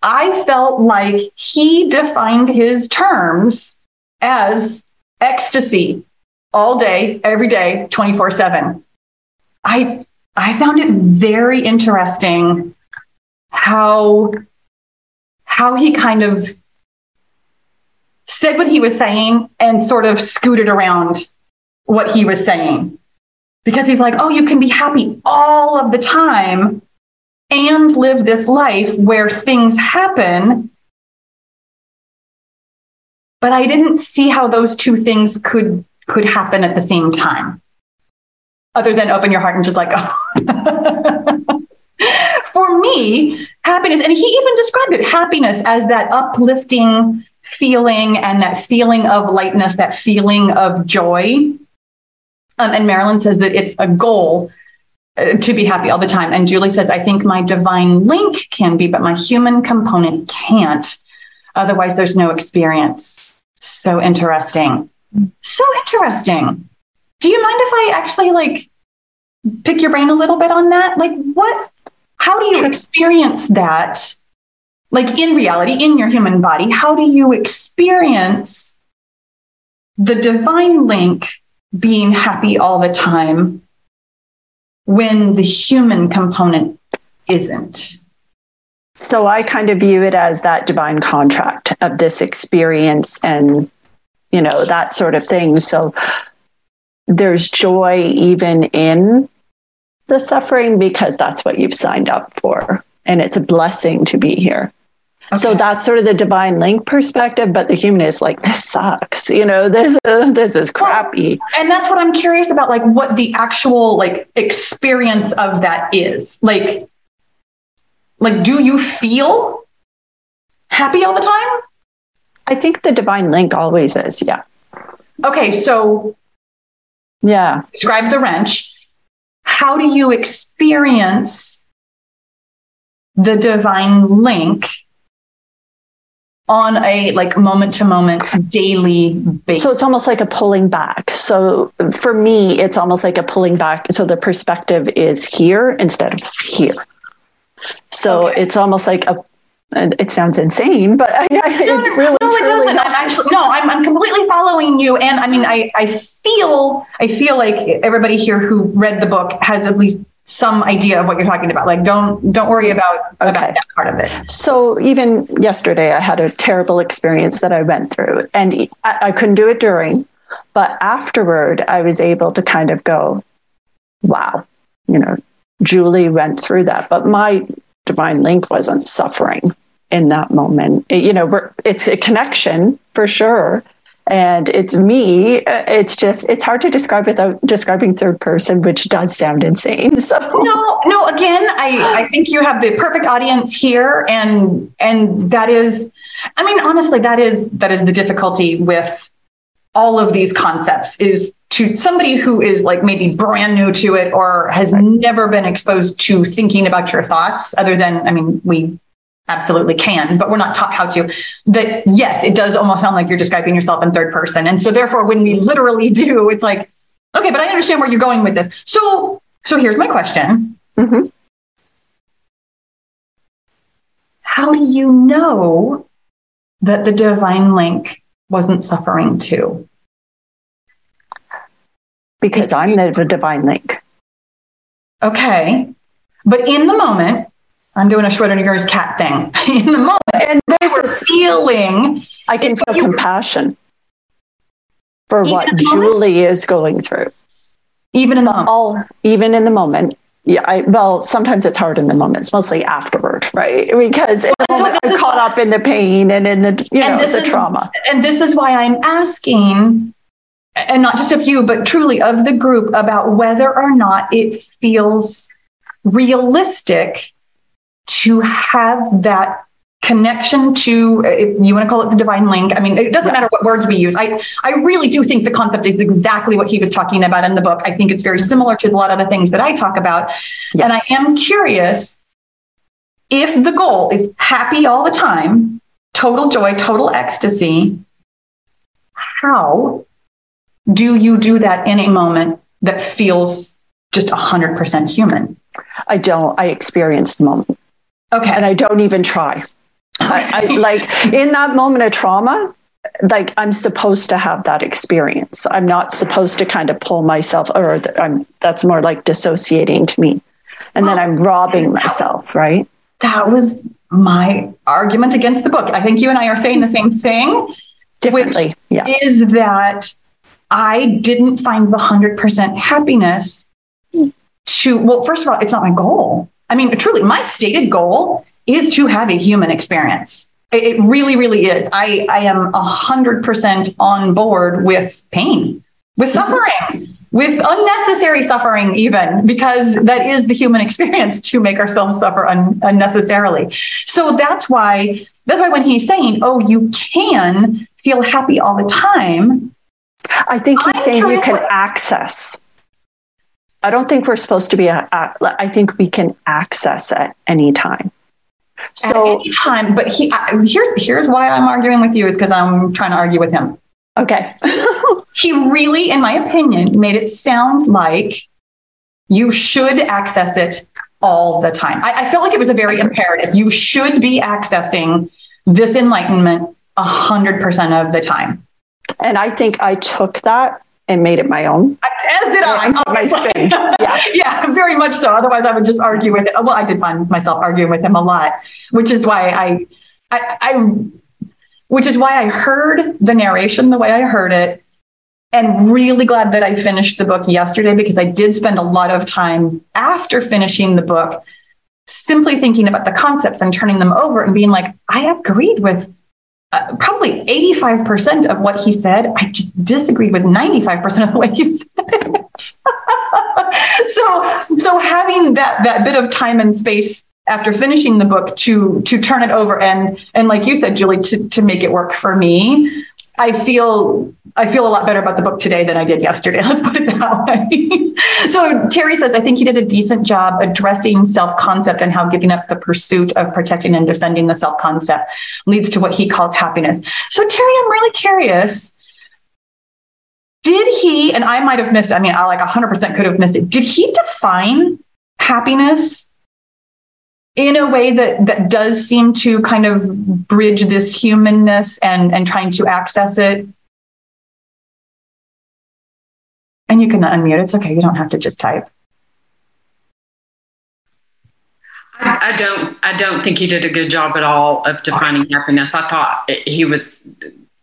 I felt like he defined his terms as ecstasy all day, every day, 24 seven. I, I found it very interesting how how he kind of said what he was saying and sort of scooted around what he was saying because he's like oh you can be happy all of the time and live this life where things happen but i didn't see how those two things could could happen at the same time other than open your heart and just like oh for me, happiness, and he even described it happiness as that uplifting feeling and that feeling of lightness, that feeling of joy. Um, and Marilyn says that it's a goal uh, to be happy all the time. And Julie says, I think my divine link can be, but my human component can't. Otherwise, there's no experience. So interesting. So interesting. Do you mind if I actually like pick your brain a little bit on that? Like, what how do you experience that? Like in reality, in your human body, how do you experience the divine link being happy all the time when the human component isn't? So I kind of view it as that divine contract of this experience and, you know, that sort of thing. So there's joy even in the suffering because that's what you've signed up for. And it's a blessing to be here. Okay. So that's sort of the divine link perspective, but the human is like, this sucks, you know, this uh, this is crappy. Well, and that's what I'm curious about, like what the actual like experience of that is. Like, like, do you feel happy all the time? I think the divine link always is, yeah. Okay, so yeah. Describe the wrench how do you experience the divine link on a like moment to moment daily basis. So it's almost like a pulling back. So for me, it's almost like a pulling back. So the perspective is here instead of here. So okay. it's almost like a And it sounds insane, but I, I, No, it's no, really no, it doesn't. not. I'm actually no, I'm, I'm completely following you, and I mean, I, I feel, I feel like everybody here who read the book has at least some idea of what you're talking about. Like, don't don't worry about about that part of it. So even yesterday, I had a terrible experience that I went through, and I, I couldn't do it during, but afterward, I was able to kind of go, "Wow, you know, Julie went through that." But my divine link wasn't suffering in that moment. It- you know, it's a connection for sure. And it's me. uh, It's just, it's hard to describe without describing third person, which does sound insane. So, No, no. Again, I I think you have the perfect audience here, and and that is, I mean, honestly, that is that is the difficulty with all of these concepts is to somebody who is like maybe brand new to it or has never been exposed to thinking about your thoughts other than i mean we absolutely can but we're not taught how to. That yes it does almost sound like you're describing yourself in third person. And so therefore when we literally do it's like okay but i understand where you're going with this. So so here's my question. Mhm. how do you know that the divine link wasn't suffering too because I'm the divine link. Okay. But in the moment, I'm doing a Schrodinger's cat thing. In the moment, And there's we're feeling, I can feel you- compassion for what the moment? Julie is going through. even in the moment. All even in the moment. Yeah, I well, sometimes it's hard in the moment. It's mostly afterward, right? Because Well, moment I'm caught what- up in the pain and in the you And know the is- trauma. And this is why I'm asking, and not just of you, but truly of the group, about whether or not it feels realistic to have that connection to if you want to call it the divine link. I mean it doesn't Yeah. matter what words we use. I i really do think the concept is exactly what he was talking about in the book. I think it's very mm-hmm. similar to a lot of the things that i talk about. And i am curious if the goal is happy all the time total joy total ecstasy how do you do that in a moment that feels just 100% human I don't I experience the moment. okay And I don't even try. I, I like in that moment of trauma, like I'm supposed to have that experience. I'm not supposed to kind of pull myself, or I'm that's more like dissociating to me, and then I'm robbing myself, right? that was my argument against the book. I think you and I are saying the same thing. Differently, yeah. Is that I didn't find the 100% happiness to, well, first of all, it's not my goal. I mean, truly, my stated goal is to have a human experience. It, really, really is. I, I am 100% on board with pain, with suffering. With unnecessary suffering, even because that is the human experience to make ourselves suffer un- unnecessarily. So that's why that's why when he's saying, "Oh, you can feel happy all the time," I think he's saying you can access. I don't think we're supposed to be. A, a, I think we can access at any time. at So any time. But he I, here's here's why I'm arguing with you is because I'm trying to argue with him. okay, He really, in my opinion, made it sound like you should access it all the time. I, I felt like it was a very imperative. You should be accessing this enlightenment hundred percent of the time. And I think I took that and made it my own. As did I. My spin. Yeah. yeah, very much so. Otherwise, I would just argue with it. Well, I did find myself arguing with him a lot, which is why I, I, I, which is why I heard the narration the way I heard it, and really glad that I finished the book yesterday because I did spend a lot of time after finishing the book simply thinking about the concepts and turning them over and being like, I agreed with uh, probably 85% of what he said. I just disagreed with 95% of the way he said it. so, so having that, that bit of time and space after finishing the book to, to turn it over and, and like you said, Julie, to, to make it work for me, I feel I feel a lot better about the book today than I did yesterday. Let's put it that way. so Terry says, I think you did a decent job addressing self-concept and how giving up the pursuit of protecting and defending the self-concept leads to what he calls happiness. So Terry, I'm really curious. Did he, and I might have missed, I mean, I like 100% could have missed it. Did he define happiness in a way that that does seem to kind of bridge this humanness and and trying to access it. And you can unmute. It's okay. You don't have to just type. I, don't I don't think he did a good job at all of defining happiness. I thought he was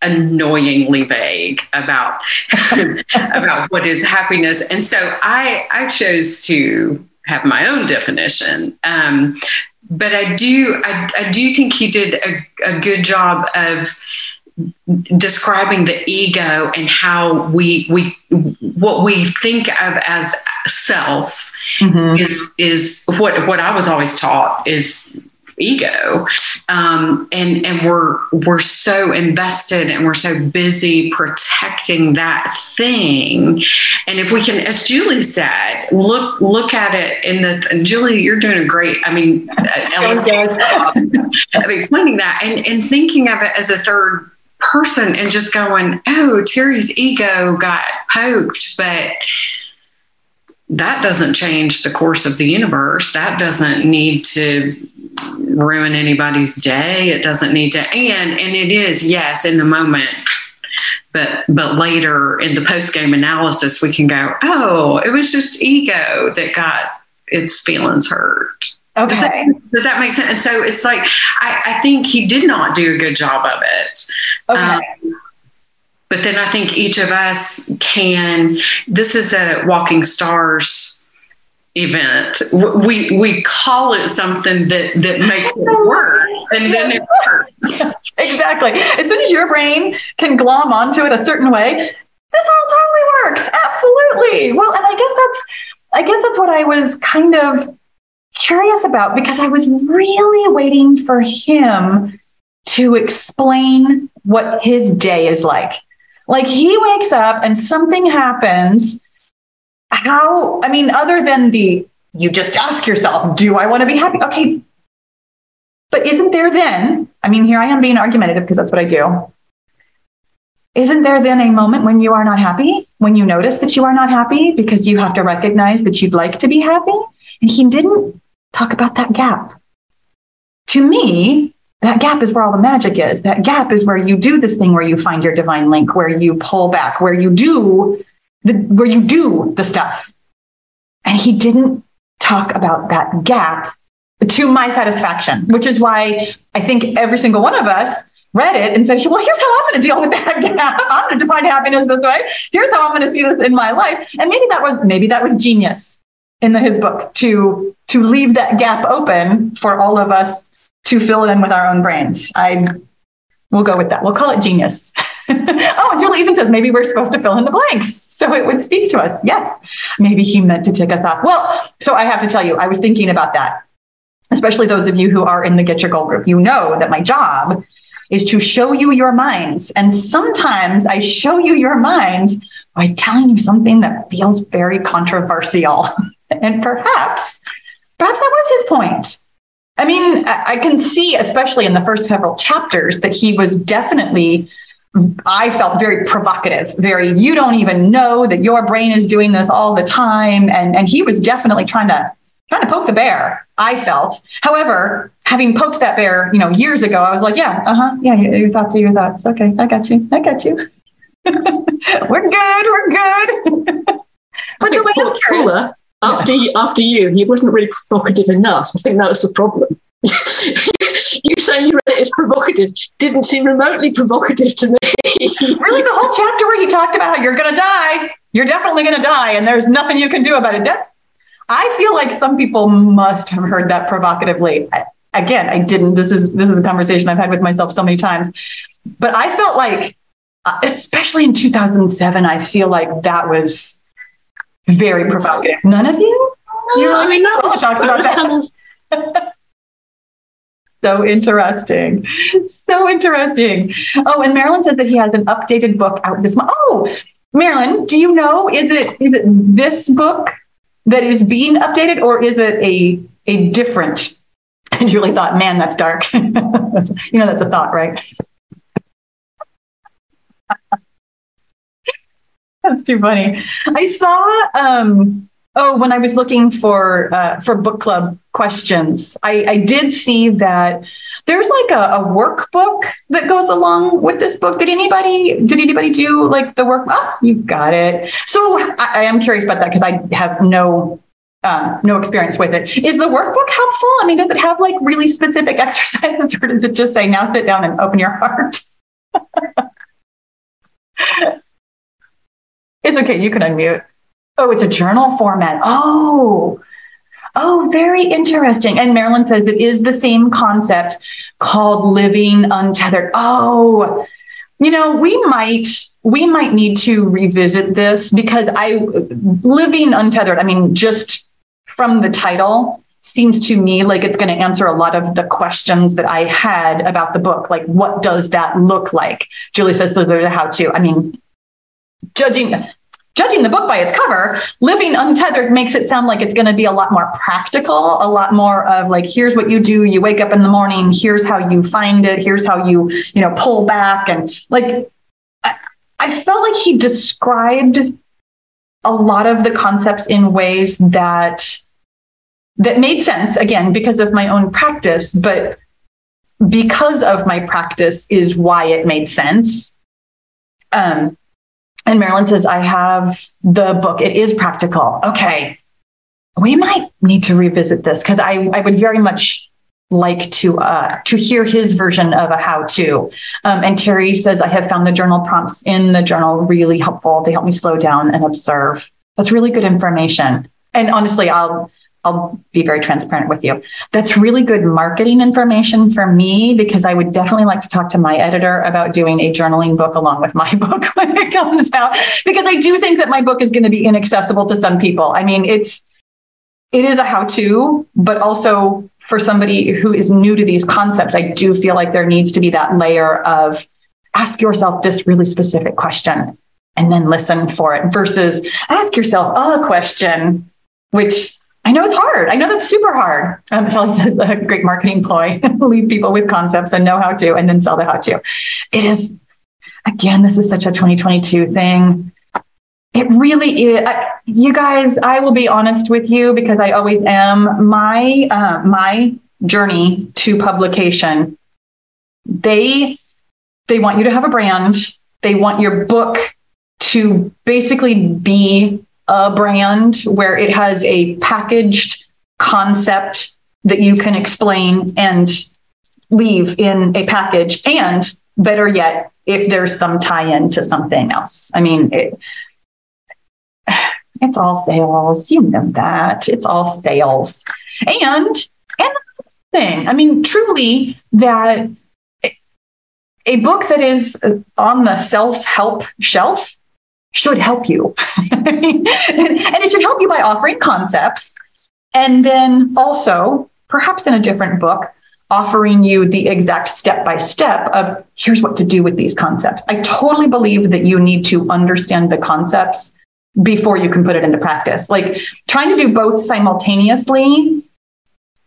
annoyingly vague about about what is happiness. And so i i chose to have my own definition um, but i do I, I do think he did a, a good job of describing the ego and how we we what we think of as self mm-hmm. is is what what I was always taught is ego. Um, and and we're we're so invested and we're so busy protecting that thing. And if we can as julie said look look at it in the and julie you're doing a great i mean of explaining that and and thinking of it as a third person and just going oh terry's ego got poked but that doesn't change the course of the universe. That doesn't need to ruin anybody's day. It doesn't need to, and and it is yes in the moment, but but later in the post game analysis we can go, oh, it was just ego that got its feelings hurt. Okay. Does that, does that, make sense? And so it's like I, I, think he did not do a good job of it. Okay. Um, but then I think each of us can. This is a Walking Stars event. We we call it something that that makes it work, and then it works. exactly. As soon as your brain can glom onto it a certain way, this all totally works. Absolutely. Well, and I guess that's I guess that's what I was kind of curious about because I was really waiting for him to explain what his day is like. Like he wakes up and something happens how, I mean, other than the, you just ask yourself, do I want to be happy? Okay. But isn't there then, I mean, here I am being argumentative because that's what I do. Isn't there then a moment when you are not happy? When you notice that you are not happy because you have to recognize that you'd like to be happy? And he didn't talk about that gap. To me, that gap is where all the magic is. That gap is where you do this thing where you find your divine link, where you pull back, where you do the, where you do the stuff. And he didn't talk about that gap to my satisfaction, which is why I think every single one of us read it and said, well, here's how I'm going to deal with that gap. I'm going to define happiness this way. Here's how I'm going to see this in my life. And maybe that was, maybe that was genius in the, his book to, to leave that gap open for all of us to fill in with our own brains. I will go with that. We'll call it genius. oh, Julie even says maybe we're supposed to fill in the blanks so it would speak to us. Yes, maybe he meant to tick us off. Well, so I have to tell you, I was thinking about that, especially those of you who are in the Get Your Goal group. You know that my job is to show you your minds. And sometimes I show you your minds by telling you something that feels very controversial. and perhaps, perhaps that was his point. I mean, I can see, especially in the first several chapters, that he was definitely I felt very provocative, very, you don't even know that your brain is doing this all the time. And, and he was definitely trying to kind of poke the bear, I felt. However, having poked that bear, you know, years ago, I was like, yeah, uh-huh, yeah, your thoughts are your thoughts. Okay, I got you. I got you. we're good, we're good. but the way Pahla, after, you, after you, he wasn't really provocative enough. I think that was the problem. you saying you read it as provocative didn't seem remotely provocative to me. really, the whole chapter where he talked about you're going to die, you're definitely going to die, and there's nothing you can do about it. I feel like some people must have heard that provocatively. Again, I didn't. This is this is a conversation I've had with myself so many times, but I felt like, uh, especially in 2007, I feel like that was very provocative. None of you? No, I mean that was, that was kind of so interesting. So interesting. Oh, and Marilyn says that he has an updated book out this month. Oh, Marilyn, do you know is it is it this book that is being updated or is it a a different? And Julie thought, man, that's dark. you know, that's a thought, right? that's too funny. I saw um oh, when I was looking for uh, for book club questions, I, I did see that there's like a, a, workbook that goes along with this book. Did anybody did anybody do like the work? Oh, you got it. So I, I am curious about that because I have no um, no experience with it. Is the workbook helpful? I mean, does it have like really specific exercises, or does it just say now sit down and open your heart? it's okay. You can unmute. Oh, it's a journal format. Oh, oh, very interesting. And Marilyn says it is the same concept called living untethered. Oh, you know, we might we might need to revisit this because I living untethered. I mean, just from the title seems to me like it's going to answer a lot of the questions that I had about the book. Like, what does that look like? Julie says those are the how to. I mean, judging judging the book by its cover, living untethered makes it sound like it's going to be a lot more practical, a lot more of like, here's what you do. You wake up in the morning. Here's how you find it. Here's how you, you know, pull back. And like, I, I felt like he described a lot of the concepts in ways that that made sense again because of my own practice but because of my practice is why it made sense um, and Marilyn says, I have the book. It is practical. Okay. We might need to revisit this because I, I would very much like to uh, to hear his version of a how to. Um, and Terry says, I have found the journal prompts in the journal really helpful. They help me slow down and observe. That's really good information. And honestly, I'll I'll be very transparent with you. That's really good marketing information for me because I would definitely like to talk to my editor about doing a journaling book along with my book when it comes out because I do think that my book is going to be inaccessible to some people. I mean, it's it is a how-to, but also for somebody who is new to these concepts, I do feel like there needs to be that layer of ask yourself this really specific question and then listen for it versus ask yourself a question which I know it's hard. I know that's super hard. Um, says a great marketing ploy: leave people with concepts and know how to, and then sell the how to. It is, again, this is such a 2022 thing. It really is. I, you guys, I will be honest with you because I always am. My uh, my journey to publication, they they want you to have a brand. They want your book to basically be a brand where it has a packaged concept that you can explain and leave in a package. And better yet, if there's some tie in to something else. I mean, it, it's all sales. You know that. It's all sales. And, and thing, I mean, truly, that a book that is on the self help shelf should help you. and it should help you by offering concepts. And then also, perhaps in a different book, offering you the exact step by step of here's what to do with these concepts. I totally believe that you need to understand the concepts before you can put it into practice. Like trying to do both simultaneously,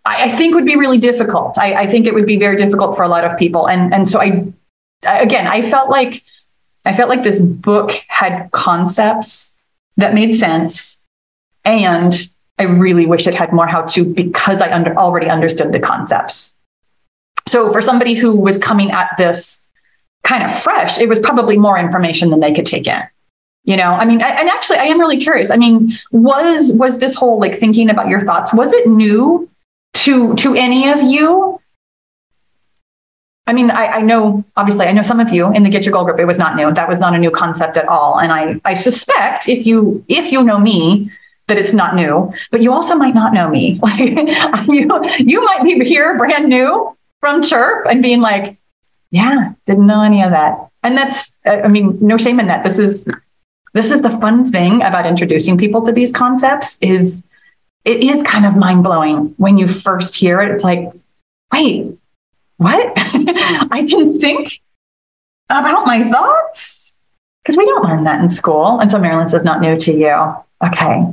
I, think would be really difficult. I, I think it would be very difficult for a lot of people. And and so I again I felt like I felt like this book had concepts that made sense. And I really wish it had more how to because I under, already understood the concepts. So for somebody who was coming at this kind of fresh, it was probably more information than they could take in. You know, I mean, and actually, I am really curious. I mean, was was this whole like thinking about your thoughts? Was it new to to any of you? I mean, I, I, know, obviously, I know some of you in the Get Your Goal group, it was not new. That was not a new concept at all. And I, I suspect if you, if you know me, that it's not new, but you also might not know me. Like you, you might be here brand new from Chirp and being like, yeah, didn't know any of that. And that's, I mean, no shame in that. This is, this is the fun thing about introducing people to these concepts is it is kind of mind blowing when you first hear it. It's like, wait, what? I can think about my thoughts? Because we don't learn that in school. And so Marilyn says, not new to you. Okay.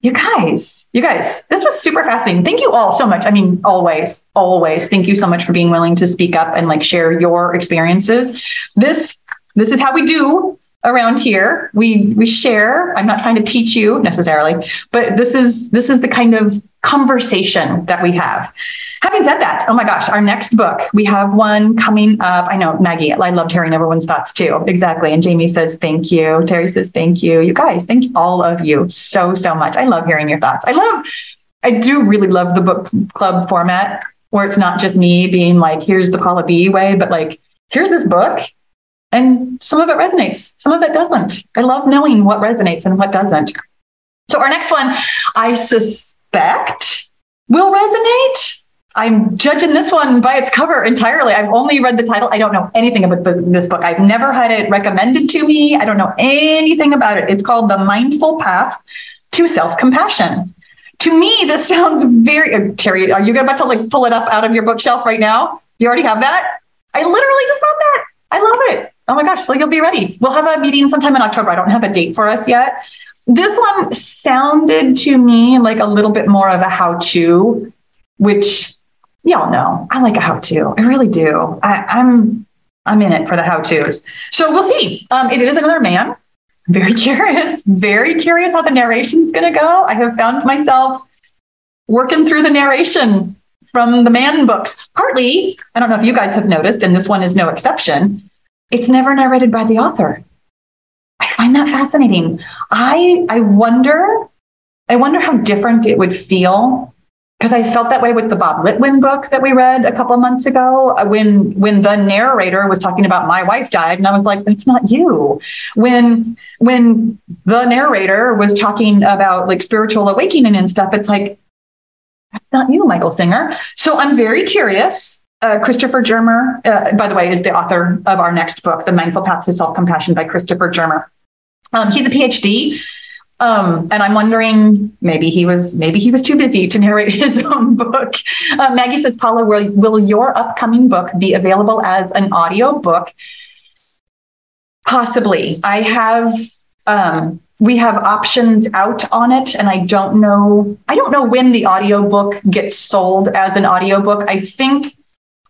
You guys, you guys, this was super fascinating. Thank you all so much. I mean, always, always. Thank you so much for being willing to speak up and like share your experiences. This, this is how we do around here. We we share. I'm not trying to teach you necessarily, but this is this is the kind of conversation that we have. Having said that, oh my gosh, our next book, we have one coming up. I know, Maggie, I loved hearing everyone's thoughts too. Exactly. And Jamie says, thank you. Terry says, thank you. You guys, thank all of you so, so much. I love hearing your thoughts. I love, I do really love the book club format where it's not just me being like, here's the Pahla B way, but like, here's this book. And some of it resonates, some of it doesn't. I love knowing what resonates and what doesn't. So, our next one, I suspect will resonate I'm judging this one by its cover entirely. I've only read the title. I don't know anything about this book. I've never had it recommended to me. I don't know anything about it. It's called The Mindful Path to Self Compassion. To me, this sounds very uh, Terry. Are you about to like pull it up out of your bookshelf right now? You already have that. I literally just found that. I love it. Oh my gosh! So you'll be ready. We'll have a meeting sometime in October. I don't have a date for us yet. This one sounded to me like a little bit more of a how-to, which y'all know I like a how to. I really do. I, am I'm, I'm in it for the how tos. So we'll see. Um, it is another man. Very curious. Very curious how the narration is going to go. I have found myself working through the narration from the man books. Partly, I don't know if you guys have noticed, and this one is no exception. It's never narrated by the author. I find that fascinating. I I wonder I wonder how different it would feel because I felt that way with the Bob Litwin book that we read a couple months ago uh, when when the narrator was talking about my wife died and I was like it's not you. When when the narrator was talking about like spiritual awakening and stuff it's like that's not you Michael Singer. So I'm very curious uh, Christopher Germer uh, by the way is the author of our next book The Mindful Path to Self-Compassion by Christopher Germer um, he's a PhD um, and I'm wondering, maybe he was maybe he was too busy to narrate his own book. Uh, Maggie says, Pahla, will, will your upcoming book be available as an audio book? Possibly. I have um, we have options out on it and i don't know i don't know when the audiobook gets sold as an audiobook i think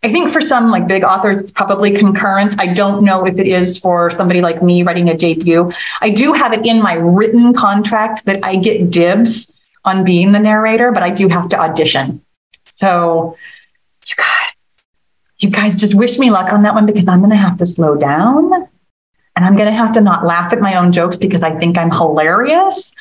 I think for some like big authors, it's probably concurrent. I don't know if it is for somebody like me writing a debut. I do have it in my written contract that I get dibs on being the narrator, but I do have to audition. So you guys, you guys just wish me luck on that one because I'm going to have to slow down and I'm going to have to not laugh at my own jokes because I think I'm hilarious.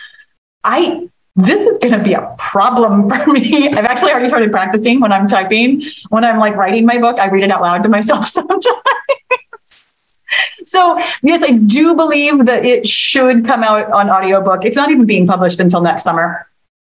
I this is going to be a problem for me. I've actually already started practicing when I'm typing. When I'm like writing my book, I read it out loud to myself sometimes. so, yes, I do believe that it should come out on audiobook. It's not even being published until next summer.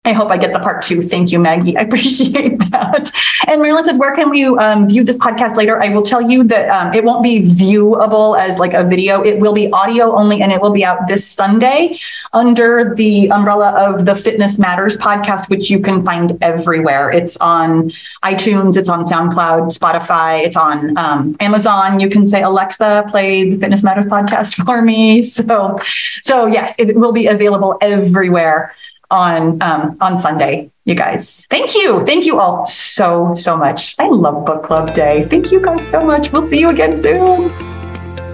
I hope I get the part two. Thank you, Maggie. I appreciate that. And Marilyn says, where can we um, view this podcast later? I will tell you that um, it won't be viewable as like a video. It will be audio only, and it will be out this Sunday under the umbrella of the Fitness Matters podcast, which you can find everywhere. It's on iTunes, it's on SoundCloud, Spotify, it's on um, Amazon. You can say, Alexa, play the Fitness Matters podcast for me. So, so yes, it will be available everywhere on um, on Sunday, you guys. Thank you. Thank you all so, so much. I love book club day. Thank you guys so much. We'll see you again soon.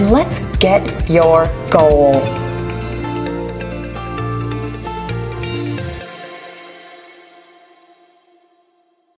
And let's get your goal.